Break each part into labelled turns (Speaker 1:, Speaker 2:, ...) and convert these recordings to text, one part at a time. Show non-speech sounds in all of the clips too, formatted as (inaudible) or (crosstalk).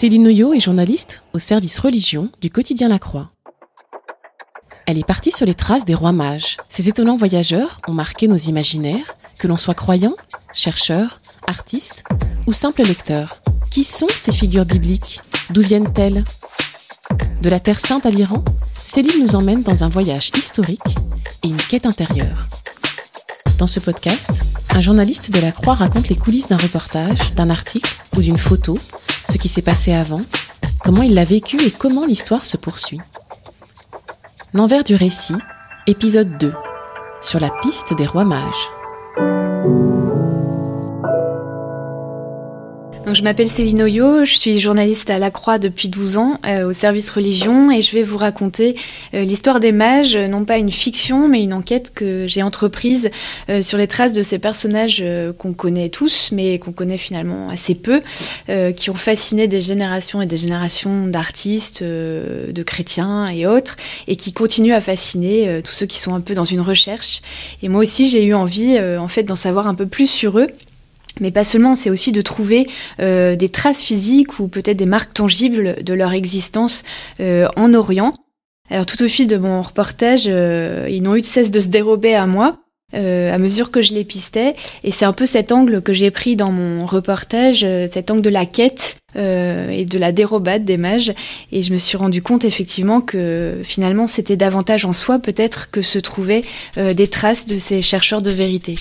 Speaker 1: Céline Noyau est journaliste au service religion du quotidien La Croix. Elle est partie sur les traces des rois mages. Ces étonnants voyageurs ont marqué nos imaginaires, que l'on soit croyant, chercheur, artiste ou simple lecteur. Qui sont ces figures bibliques? D'où viennent-elles? De la Terre Sainte à l'Iran, Céline nous emmène dans un voyage historique et une quête intérieure. Dans ce podcast, un journaliste de la Croix raconte les coulisses d'un reportage, d'un article ou d'une photo ce qui s'est passé avant, comment il l'a vécu et comment l'histoire se poursuit. L'envers du récit, épisode 2, sur la piste des rois mages.
Speaker 2: Je m'appelle Céline Oyo, je suis journaliste à La Croix depuis 12 ans euh, au service religion et je vais vous raconter euh, l'histoire des mages, non pas une fiction mais une enquête que j'ai entreprise euh, sur les traces de ces personnages qu'on connaît tous mais qu'on connaît finalement assez peu, qui ont fasciné des générations et des générations d'artistes, de chrétiens et autres et qui continuent à fasciner tous ceux qui sont un peu dans une recherche. Et moi aussi j'ai eu envie en fait d'en savoir un peu plus sur eux mais pas seulement, c'est aussi de trouver euh, des traces physiques ou peut-être des marques tangibles de leur existence euh, en Orient. Alors tout au fil de mon reportage, euh, ils n'ont eu de cesse de se dérober à moi. à mesure que je les pistais. Et c'est un peu cet angle que j'ai pris dans mon reportage, cet angle de la quête et de la dérobade des mages. Et je me suis rendu compte effectivement que finalement c'était davantage en soi peut-être que se trouvaient des traces de ces chercheurs de vérité.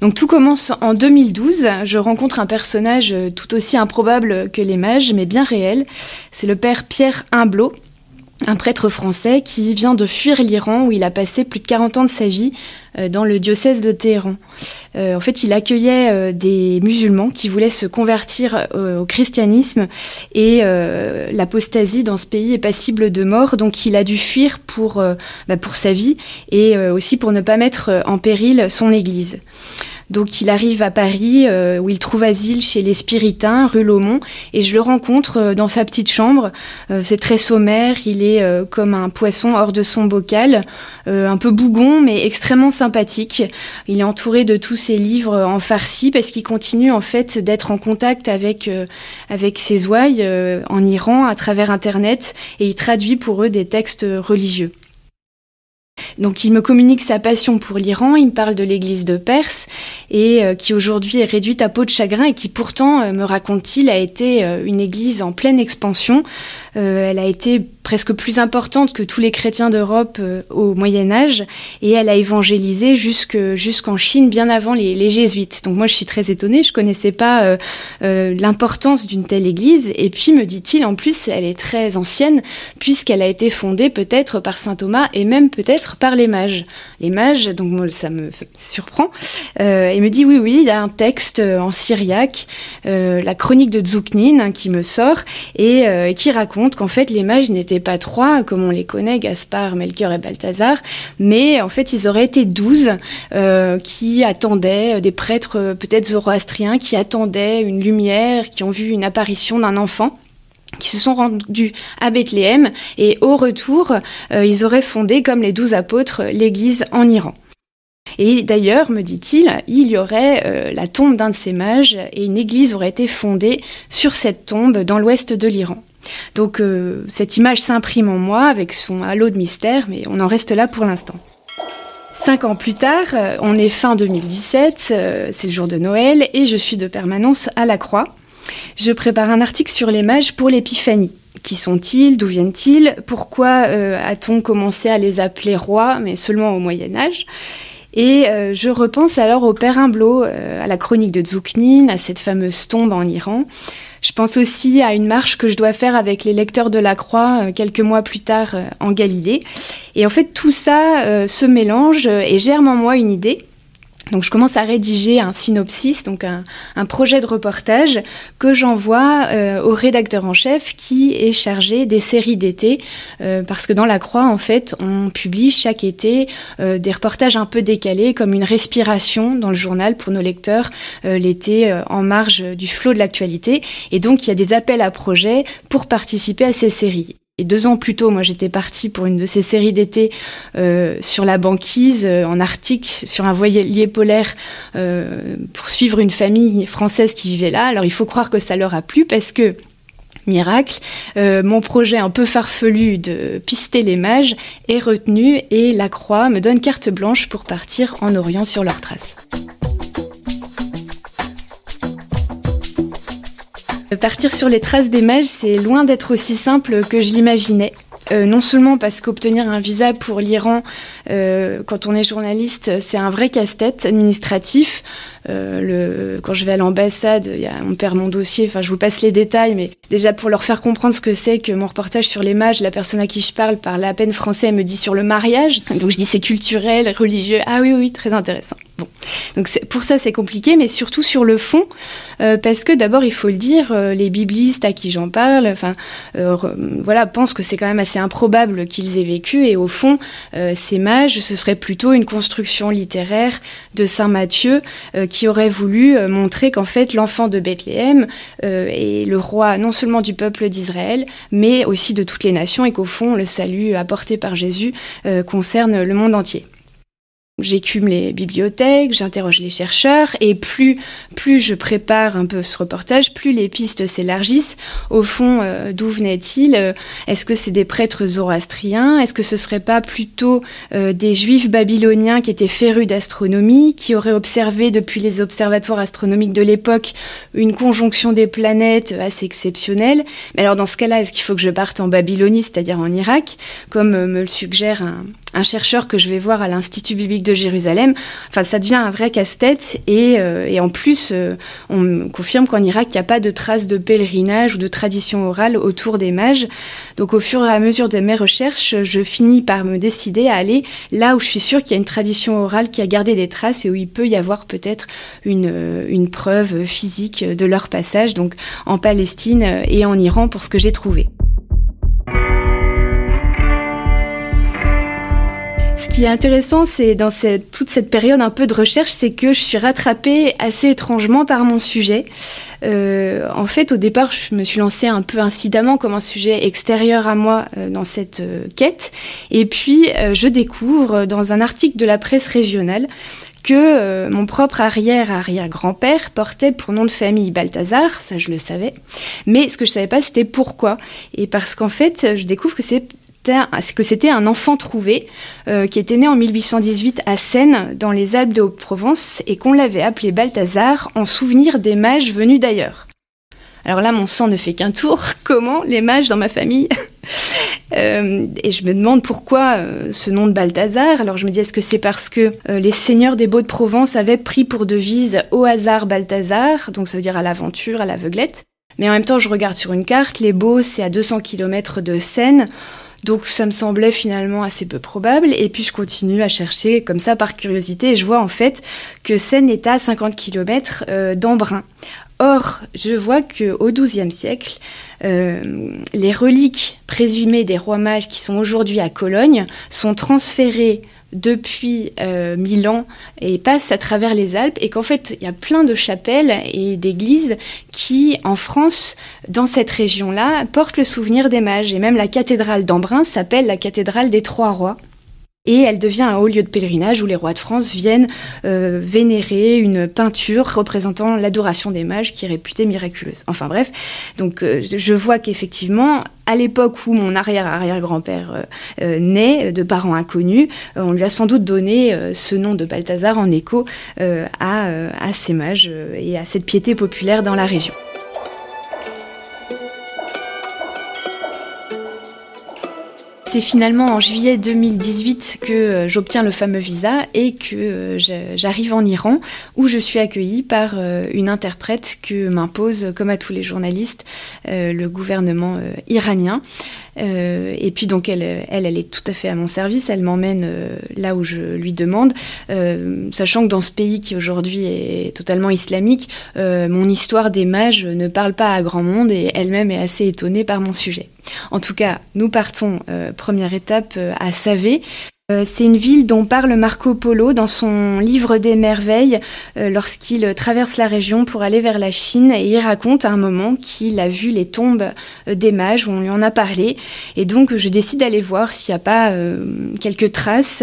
Speaker 2: Donc tout commence en 2012. Je rencontre un personnage euh, tout aussi improbable que les mages, mais bien réel. C'est le père Pierre Humblot, un prêtre français qui vient de fuir l'Iran où il a passé plus de 40 ans de sa vie euh, dans le diocèse de Téhéran. Euh, en fait, il accueillait des musulmans qui voulaient se convertir au christianisme et l'apostasie dans ce pays est passible de mort, donc il a dû fuir pour, bah, pour sa vie et aussi pour ne pas mettre en péril son église. Donc il arrive à Paris euh, où il trouve asile chez les Spiritains, rue Laumont, et je le rencontre euh, dans sa petite chambre. Euh, c'est très sommaire, il est comme un poisson hors de son bocal, un peu bougon mais extrêmement sympathique. Il est entouré de tous ses livres en farsi parce qu'il continue en fait d'être en contact avec avec ses ouailles en Iran à travers internet et il traduit pour eux des textes religieux. Donc il me communique sa passion pour l'Iran, il me parle de l'église de Perse et euh, qui aujourd'hui est réduite à peau de chagrin et qui pourtant, euh, me raconte-t-il, a été euh, une église en pleine expansion. elle a été presque plus importante que tous les chrétiens d'Europe au Moyen Âge et elle a évangélisé jusqu'en Chine bien avant les, jésuites. Donc moi je suis très étonnée, je connaissais pas l'importance d'une telle église et puis me dit-il en plus elle est très ancienne puisqu'elle a été fondée peut-être par saint Thomas et même peut-être par les mages. Les mages, donc ça me surprend. Euh, il me dit oui, oui, il y a un texte euh, en syriaque, euh, la chronique de Zuknin, hein, qui me sort et qui raconte qu'en fait les mages n'étaient pas trois, comme on les connaît, Gaspard, Melchior et Balthazar, mais en fait ils auraient été douze qui attendaient, des prêtres peut-être zoroastriens, qui attendaient une lumière, qui ont vu une apparition d'un enfant qui se sont rendus à Bethléem et au retour, euh, ils auraient fondé, comme les douze apôtres, l'Église en Iran. Et d'ailleurs, me dit-il, il y aurait euh, la tombe d'un de ces mages et une église aurait été fondée sur cette tombe dans l'ouest de l'Iran. Donc euh, cette image s'imprime en moi avec son halo de mystère, mais on en reste là pour l'instant. Cinq ans plus tard, on est fin 2017, c'est le jour de Noël et je suis de permanence à la Croix. Je prépare un article sur les mages pour l'épiphanie. Qui sont-ils? D'où viennent-ils? Pourquoi euh, a-t-on commencé à les appeler rois, mais seulement au Moyen Âge? Et euh, je repense alors au Père Humblot, euh, à la chronique de Zuknin, à cette fameuse tombe en Iran. Je pense aussi à une marche que je dois faire avec les lecteurs de la Croix quelques mois plus tard en Galilée. Et en fait, tout ça se mélange et germe en moi une idée donc je commence à rédiger un synopsis, donc un, projet de reportage que j'envoie euh, au rédacteur en chef qui est chargé des séries d'été, euh, parce que dans La Croix, en fait, on publie chaque été euh, des reportages un peu décalés, comme une respiration dans le journal pour nos lecteurs l'été en marge du flot de l'actualité. Et donc il y a des appels à projets pour participer à ces séries. Et deux ans plus tôt, moi j'étais partie pour une de ces séries d'été euh, sur la banquise euh, en Arctique, sur un voilier polaire, euh, pour suivre une famille française qui vivait là. Alors il faut croire que ça leur a plu parce que miracle, mon projet un peu farfelu de pister les mages est retenu et la Croix me donne carte blanche pour partir en Orient sur leurs traces. Partir sur les traces des mages, c'est loin d'être aussi simple que je l'imaginais. Euh, non seulement parce qu'obtenir un visa pour l'Iran, euh, quand on est journaliste, c'est un vrai casse-tête administratif. Euh, le, quand je vais à l'ambassade, on perd mon dossier. Enfin, je vous passe les détails, mais déjà pour leur faire comprendre ce que c'est que mon reportage sur les mages, la personne à qui je parle parle à peine français, elle me dit sur le mariage. Donc je dis c'est culturel, religieux. Ah oui, oui, très intéressant. Bon, donc pour ça c'est compliqué, mais surtout sur le fond, euh, parce que d'abord il faut le dire, euh, les biblistes à qui j'en parle, enfin voilà, pensent que c'est quand même assez improbable qu'ils aient vécu, et au fond, ces mages, ce serait plutôt une construction littéraire de Saint Matthieu qui aurait voulu euh, montrer qu'en fait l'enfant de Bethléem euh, est le roi non seulement du peuple d'Israël, mais aussi de toutes les nations et qu'au fond le salut apporté par Jésus euh, concerne le monde entier. J'écume les bibliothèques, j'interroge les chercheurs, et plus, plus je prépare un peu ce reportage, plus les pistes s'élargissent. Au fond, euh, d'où venait-il euh, Est-ce que c'est des prêtres zoroastriens? Est-ce que ce serait pas plutôt euh, des juifs babyloniens qui étaient férus d'astronomie, qui auraient observé depuis les observatoires astronomiques de l'époque une conjonction des planètes assez exceptionnelle? Mais alors dans ce cas-là, est-ce qu'il faut que je parte en Babylonie, c'est-à-dire en Irak, comme me le suggère un, un chercheur que je vais voir à l'Institut biblique de Jérusalem. Enfin, ça devient un vrai casse-tête. Et, euh, en plus, euh, on me confirme qu'en Irak, il n'y a pas de traces de pèlerinage ou de tradition orale autour des mages. Donc, au fur et à mesure de mes recherches, je finis par me décider à aller là où je suis sûre qu'il y a une tradition orale qui a gardé des traces et où il peut y avoir peut-être une, euh, une preuve physique de leur passage, donc en Palestine et en Iran pour ce que j'ai trouvé. Qui est intéressant, c'est dans toute cette période un peu de recherche, c'est que je suis rattrapée assez étrangement par mon sujet. Euh, en fait, au départ, je me suis lancée un peu incidemment comme un sujet extérieur à moi euh, dans cette euh, quête. Et puis, je découvre dans un article de la presse régionale que mon propre arrière-arrière-grand-père portait pour nom de famille Balthazar, ça je le savais, mais ce que je savais pas c'était pourquoi. Et parce qu'en fait, je découvre que c'est que c'était un enfant trouvé euh, qui était né en 1818 à Seine, dans les Alpes de Haute-Provence, et qu'on l'avait appelé Balthazar en souvenir des mages venus d'ailleurs. Alors là, mon sang ne fait qu'un tour. (laughs) Comment les mages dans ma famille (laughs) euh, Et je me demande pourquoi euh, ce nom de Balthazar. Alors je me dis, est-ce que c'est parce que les seigneurs des Beaux-de-Provence avaient pris pour devise au hasard Balthazar, donc ça veut dire à l'aventure, à l'aveuglette mais en même temps, je regarde sur une carte, les Beaux, c'est à 200 km de Seine. Donc ça me semblait finalement assez peu probable. Et puis je continue à chercher comme ça par curiosité et je vois en fait que Seine est à 50 km euh, d'Embrun. Or, je vois qu'au XIIe siècle, euh, les reliques présumées des rois mages qui sont aujourd'hui à Cologne sont transférées depuis euh, Milan et passe à travers les Alpes et qu'en fait il y a plein de chapelles et d'églises qui en France dans cette région-là portent le souvenir des mages. Et même la cathédrale d'Embrun s'appelle la cathédrale des trois rois et elle devient un haut lieu de pèlerinage où les rois de France viennent euh, vénérer une peinture représentant l'adoration des mages qui est réputée miraculeuse. Enfin bref, donc euh, je vois qu'effectivement, à l'époque où mon arrière-arrière-grand-père euh, naît, de parents inconnus, on lui a sans doute donné ce nom de Balthazar en écho à, à ces mages et à cette piété populaire dans la région. C'est finalement en juillet 2018 que euh, j'obtiens le fameux visa et que euh, j'arrive en Iran où je suis accueillie par euh, une interprète que m'impose, comme à tous les journalistes, le gouvernement iranien. et puis donc elle, est tout à fait à mon service. Elle m'emmène là où je lui demande, sachant que dans ce pays qui aujourd'hui est totalement islamique, mon histoire des mages ne parle pas à grand monde et elle-même est assez étonnée par mon sujet. En tout cas, nous partons, euh, première étape, euh, à Savé, c'est une ville dont parle Marco Polo dans son livre des merveilles euh, lorsqu'il traverse la région pour aller vers la Chine et il raconte à un moment qu'il a vu les tombes euh, des mages, où on lui en a parlé et donc je décide d'aller voir s'il n'y a pas quelques traces.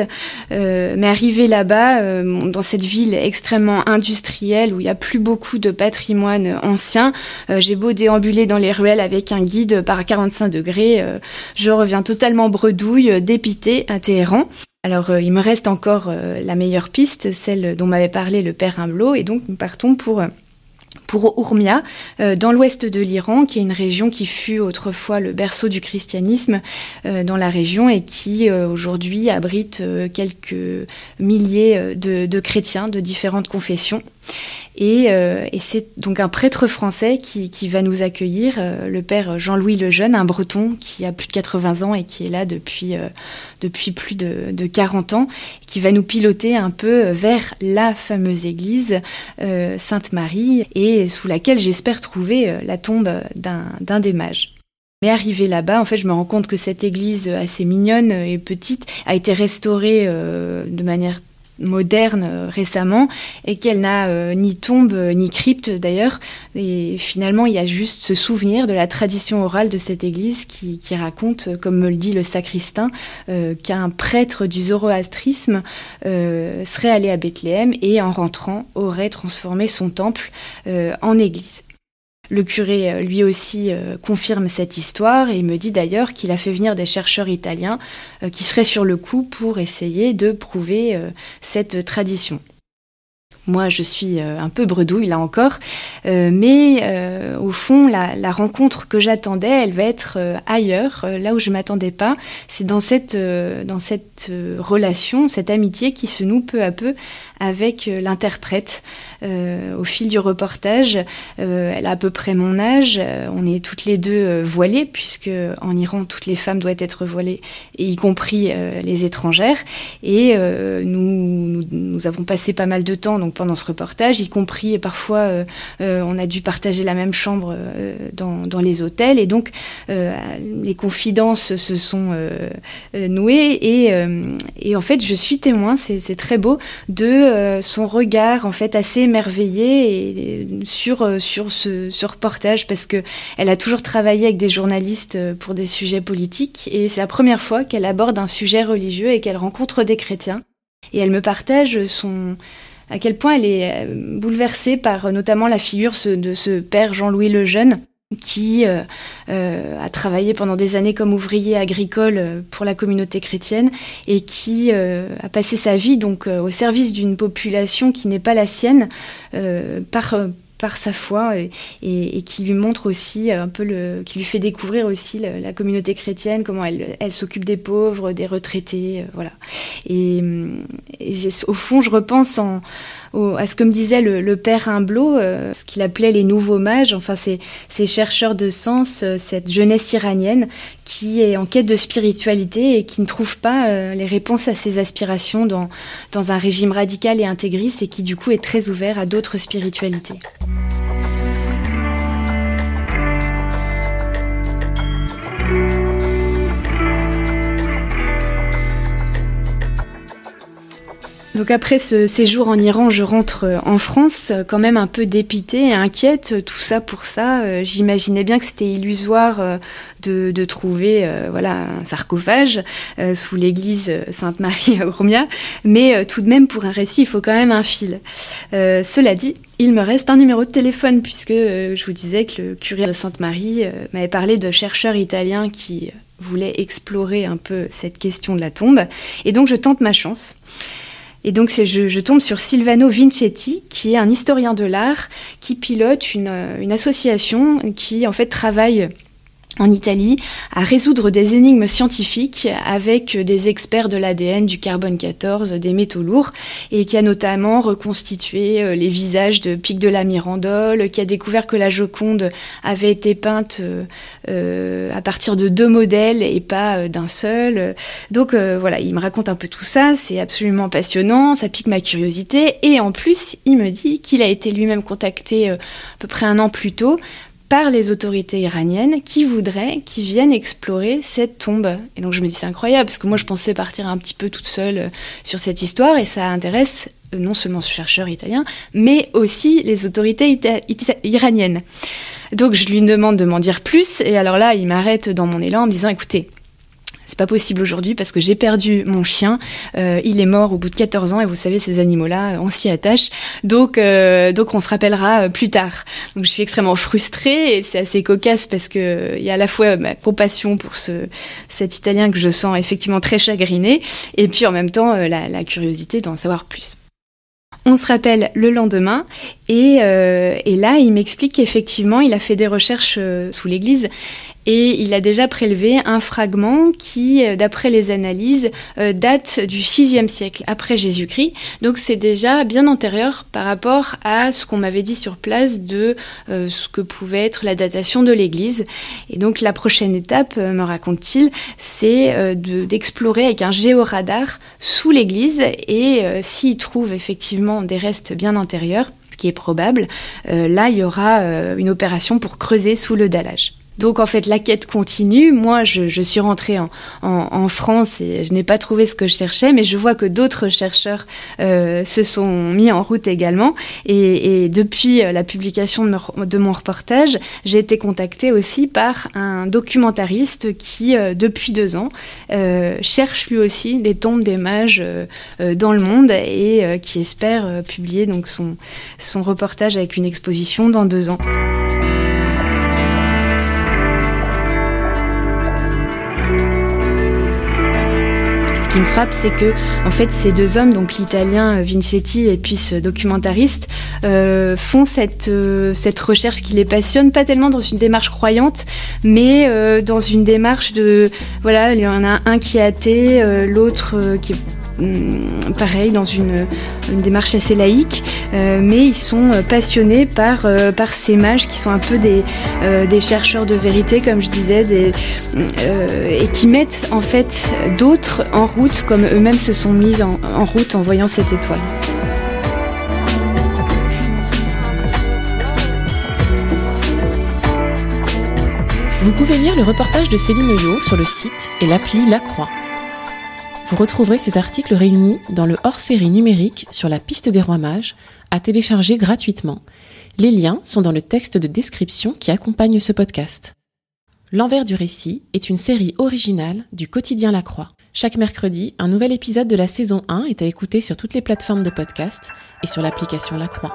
Speaker 2: mais arrivé là-bas, dans cette ville extrêmement industrielle où il n'y a plus beaucoup de patrimoine ancien, j'ai beau déambuler dans les ruelles avec un guide par 45 degrés, je reviens totalement bredouille, dépité à Téhéran. Alors, euh, il me reste encore euh, la meilleure piste, celle dont m'avait parlé le père Humblot, et donc nous partons pour pour Urmia, euh, dans l'ouest de l'Iran, qui est une région qui fut autrefois le berceau du christianisme dans la région et qui aujourd'hui abrite quelques milliers de, chrétiens de différentes confessions. Euh, et, c'est donc un prêtre français qui, va nous accueillir, euh, le père Jean-Louis Lejeune, un breton qui a plus de 80 ans et qui est là depuis, euh, depuis plus de, de, 40 ans, qui va nous piloter un peu vers la fameuse église Sainte-Marie et sous laquelle j'espère trouver la tombe d'un des mages. Mais arrivé là-bas, en fait, je me rends compte que cette église assez mignonne et petite a été restaurée de manière moderne euh, récemment et qu'elle n'a euh, ni tombe euh, ni crypte d'ailleurs. Et finalement, il y a juste ce souvenir de la tradition orale de cette église qui, raconte, comme me le dit le sacristain, qu'un prêtre du zoroastrisme serait allé à Bethléem et en rentrant aurait transformé son temple en église. Le curé, euh, lui aussi, euh, confirme cette histoire et me dit d'ailleurs qu'il a fait venir des chercheurs italiens euh, qui seraient sur le coup pour essayer de prouver cette tradition. Moi, je suis un peu bredouille là encore, mais au fond, la, rencontre que j'attendais, elle va être ailleurs, là où je m'attendais pas. C'est dans cette, dans cette relation, cette amitié qui se noue peu à peu avec euh, l'interprète euh, au fil du reportage. Euh, elle a à peu près mon âge. on est toutes les deux voilées, puisque en Iran, toutes les femmes doivent être voilées, et y compris les étrangères. Et nous, avons passé pas mal de temps donc pendant ce reportage, y compris parfois on a dû partager la même chambre dans, dans, les hôtels. Et donc les confidences se sont nouées. Et, et en fait, je suis témoin, c'est très beau, de euh, son regard en fait assez émerveillé sur euh, sur ce, reportage parce que elle a toujours travaillé avec des journalistes euh, pour des sujets politiques et c'est la première fois qu'elle aborde un sujet religieux et qu'elle rencontre des chrétiens. Et elle me partage son à quel point elle est bouleversée par notamment la figure de ce père Jean-Louis Lejeune qui euh, euh, a travaillé pendant des années comme ouvrier agricole euh, pour la communauté chrétienne et qui a passé sa vie donc au service d'une population qui n'est pas la sienne par par sa foi et, qui lui montre aussi un peu le, qui lui fait découvrir aussi la, communauté chrétienne, comment elle, elle s'occupe des pauvres, des retraités, voilà. Et, au fond, je repense en, à ce que me disait le, père Humblot, euh, ce qu'il appelait les nouveaux mages, enfin ces, ces chercheurs de sens, euh, cette jeunesse iranienne qui est en quête de spiritualité et qui ne trouve pas euh, les réponses à ses aspirations dans, dans un régime radical et intégriste et qui du coup est très ouvert à d'autres spiritualités. Donc après ce séjour en Iran, je rentre euh, en France euh, quand même un peu dépitée et inquiète. Tout ça pour ça, euh, j'imaginais bien que c'était illusoire de, trouver voilà un sarcophage sous l'église Sainte-Marie à Urmia, mais tout de même pour un récit, il faut quand même un fil. cela dit, il me reste un numéro de téléphone puisque je vous disais que le curé de Sainte-Marie m'avait parlé de chercheurs italiens qui voulaient explorer un peu cette question de la tombe, et donc je tente ma chance. Et donc je, tombe sur Silvano Vincetti, qui est un historien de l'art, qui pilote une, euh, une, association qui en fait travaille en Italie à résoudre des énigmes scientifiques avec des experts de l'ADN, du carbone 14, des métaux lourds, et qui a notamment reconstitué euh, les visages de Pic de la Mirandole, qui a découvert que la Joconde avait été peinte euh, euh, à partir de deux modèles et pas d'un seul. Donc voilà, il me raconte un peu tout ça, c'est absolument passionnant, ça pique ma curiosité, et en plus, il me dit qu'il a été lui-même contacté à peu près un an plus tôt par les autorités iraniennes qui voudraient qu'ils viennent explorer cette tombe. Et donc je me dis c'est incroyable parce que moi je pensais partir un petit peu toute seule euh, sur cette histoire et ça intéresse euh, non seulement ce chercheur italien, mais aussi les autorités iraniennes. Donc je lui demande de m'en dire plus et alors là il m'arrête dans mon élan en me disant écoutez, c'est pas possible aujourd'hui parce que j'ai perdu mon chien. Euh, il est mort au bout de 14 ans et vous savez, ces animaux-là, on s'y attache. Donc, euh, donc on se rappellera euh, plus tard. Donc je suis extrêmement frustrée et c'est assez cocasse parce que il y a à la fois ma compassion pour ce, cet Italien que je sens effectivement très chagriné et puis en même temps la, la curiosité d'en savoir plus. On se rappelle le lendemain et, et là il m'explique qu'effectivement il a fait des recherches sous l'église et il a déjà prélevé un fragment qui, euh, d'après les analyses, euh, date du VIe siècle après Jésus-Christ. Donc c'est déjà bien antérieur par rapport à ce qu'on m'avait dit sur place de euh, ce que pouvait être la datation de l'Église. Et donc la prochaine étape, me raconte-t-il, c'est d'explorer avec un géoradar sous l'Église et s'il trouve effectivement des restes bien antérieurs, ce qui est probable, là il y aura une opération pour creuser sous le dallage. Donc en fait, la quête continue. Moi, je, suis rentrée en, France et je n'ai pas trouvé ce que je cherchais, mais je vois que d'autres chercheurs euh, se sont mis en route également. Et, depuis euh, la publication de, mon reportage, j'ai été contactée aussi par un documentariste qui, euh, depuis deux ans, cherche lui aussi des tombes des mages dans le monde et qui espère publier donc son reportage avec une exposition dans deux ans. Qui me frappe, c'est que en fait ces deux hommes, donc l'italien euh, Vincetti et puis ce documentariste, euh, font cette euh, cette recherche qui les passionne, pas tellement dans une démarche croyante, mais dans une démarche de voilà, il y en a un qui est athée, l'autre qui est pareil, dans une, démarche assez laïque, euh, mais ils sont euh, passionnés par, euh, par ces mages qui sont un peu des, chercheurs de vérité, comme je disais, et qui mettent en fait d'autres en route, comme eux-mêmes se sont mis en, route en voyant cette étoile.
Speaker 1: Vous pouvez lire le reportage de Céline Yo sur le site et l'appli La Croix. Vous retrouverez ces articles réunis dans le hors-série numérique sur la piste des rois mages, à télécharger gratuitement. Les liens sont dans le texte de description qui accompagne ce podcast. L'envers du récit est une série originale du quotidien La Croix. Chaque mercredi, un nouvel épisode de la saison 1 est à écouter sur toutes les plateformes de podcast et sur l'application La Croix.